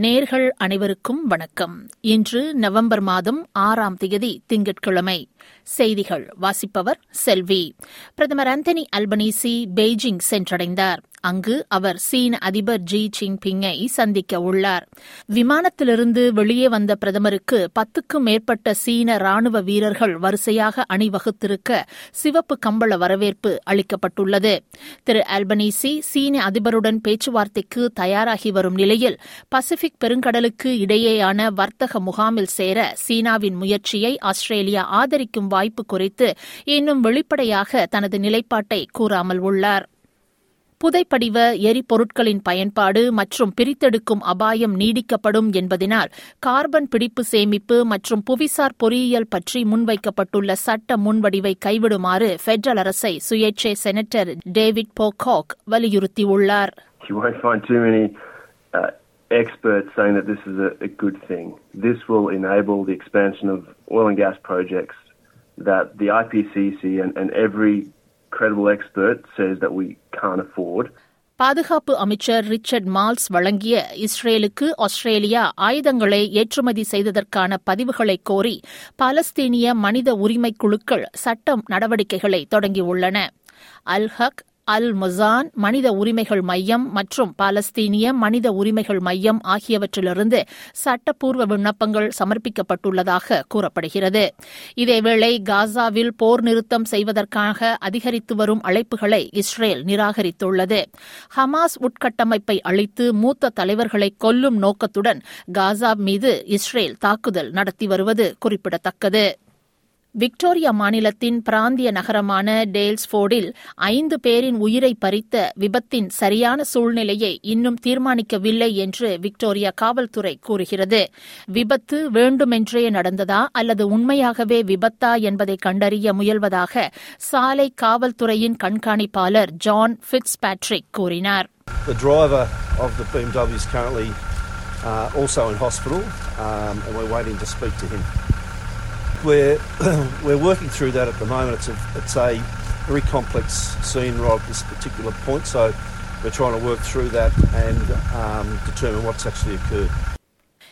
நேர்கள் அனைவருக்கும் வணக்கம். இன்று நவம்பர் மாதம் ஆறாம் தேதி திங்கட்கிழமை. செய்திகள் வாசிப்பவர் செல்வி. பிரதமர் அந்தனி அல்பனீசி பெய்ஜிங் சென்றடைந்தார். அங்கு அவர் சீன அதிபர் ஜி ஜின்பிங்கை சந்திக்க உள்ளார். விமானத்திலிருந்து வெளியே வந்த பிரதமருக்கு பத்துக்கும் மேற்பட்ட சீன ராணுவ வீரர்கள் வரிசையாக அணிவகுத்திருக்க சிவப்பு கம்பள வரவேற்பு அளிக்கப்பட்டுள்ளது. திரு அல்பனீசி சீன அதிபருடன் பேச்சுவார்த்தைக்கு தயாராகி வரும் நிலையில் பசிபிக் பெருங்கடலுக்கு இடையேயான வர்த்தக முகாமில் சேர சீனாவின் முயற்சியை ஆஸ்திரேலியா ஆதரிக்கும் வாய்ப்பு குறித்து இன்னும் வெளிப்படையாக தனது நிலைப்பாட்டை கூறாமல் உள்ளார். புதைப்படிவ எரிபொருட்களின் பயன்பாடு மற்றும் பிரித்தெடுக்கும் அபாயம் நீடிக்கப்படும் என்பதனால் கார்பன் பிடிப்பு சேமிப்பு மற்றும் புவிசார் பொறியியல் பற்றி முன்வைக்கப்பட்டுள்ள சட்ட முன்வடிவை கைவிடுமாறு பெடரல் அரசை சுயேட்சை செனட்டர் டேவிட் போகாக் வலியுறுத்தியுள்ளார் uh, experts saying that this is a, a good thing. This will enable the expansion of oil and gas projects that the IPCC and, and every credible expert says that we can't afford. பாதுகாப்பு அமைச்சர் Richard malls வழங்கிய இஸ்ரேலுக்கு Australia ஆயுதங்களை ஏற்றுமதி செய்ததற்கான பதிவுகளை கோரி பாலஸ்தீனிய மனித உரிமை குழுக்கள் சட்டம் நடவடிக்கைகளை தொடங்கியுள்ளன அல் ஹக் அல் முசான் மனித உரிமைகள் மையம் மற்றும் பாலஸ்தீனிய மனித உரிமைகள் மையம் ஆகியவற்றிலிருந்து சட்டப்பூர்வ விண்ணப்பங்கள் சமர்ப்பிக்கப்பட்டுள்ளதாக கூறப்படுகிறது. இதேவேளை காசாவில் போர் நிறுத்தம் செய்வதற்காக அதிகரித்து வரும் அழைப்புகளை இஸ்ரேல் நிராகரித்துள்ளது. ஹமாஸ் உட்கட்டமைப்பை அழித்து மூத்த தலைவர்களை கொல்லும் நோக்கத்துடன் காசா மீது இஸ்ரேல் தாக்குதல் நடத்தி வருவது குறிப்பிடத்தக்கது. விக்டோரியா மாநிலத்தின் பிராந்திய நகரமான டேல்ஸ்போர்டில் ஐந்து பேரின் உயிரை பறித்த விபத்தின் சரியான சூழ்நிலையை இன்னும் தீர்மானிக்கவில்லை என்று விக்டோரியா காவல்துறை கூறுகிறது விபத்து வேண்டுமென்றே நடந்ததா அல்லது உண்மையாகவே விபத்தா என்பதை கண்டறிய முயல்வதாக சாலை காவல்துறையின் கண்காணிப்பாளர் ஜான் ஃபிட்ஸ் பேட்ரிக் கூறினார் The driver of the BMW is currently uh, also in hospital, um, and we're waiting to speak to him. We're we're working through that at the moment. It's a it's a very complex scene right at this particular point, so we're trying to work through that and um, determine what's actually occurred.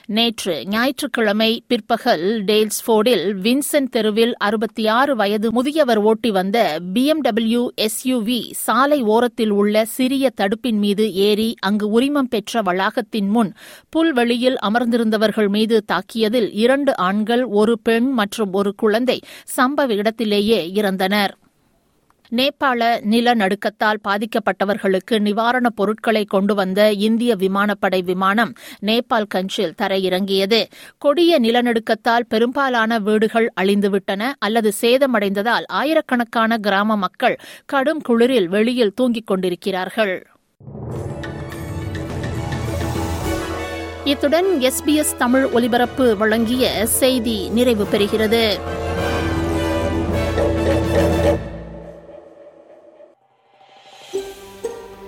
நேற்று ஞாயிற்றுக்கிழமை பிற்பகல் டேல்ஸ்போர்டில் Vincent தெருவில் அறுபத்தி ஆறு வயது முதியவர் ஓட்டி வந்த பிஎம்டபிள்யூ எஸ்யூவி சாலை ஓரத்தில் உள்ள சிறிய தடுப்பின் மீது ஏறி அங்கு உரிமம் பெற்ற வளாகத்தின் முன் புல்வெளியில் அமர்ந்திருந்தவர்கள் மீது தாக்கியதில் இரண்டு ஆண்கள் ஒரு பெண் மற்றும் ஒரு குழந்தை சம்பவ இடத்திலேயே இறந்தனர். நேபாள நிலநடுக்கத்தால் பாதிக்கப்பட்டவர்களுக்கு நிவாரணப் பொருட்களை கொண்டு வந்த இந்திய விமானப்படை விமானம் நேபாள் கஞ்சில் தரையிறங்கியது. கொடிய நிலநடுக்கத்தால் பெரும்பாலான வீடுகள் அழிந்துவிட்டன அல்லது சேதமடைந்ததால் ஆயிரக்கணக்கான கிராம மக்கள் கடும் குளிரில் வெளியில் தூங்கிக் கொண்டிருக்கிறார்கள். இத்துடன் எஸ்பிஎஸ் தமிழ் ஒலிபரப்பு வழங்கிய செய்தி நிறைவு பெறுகிறது.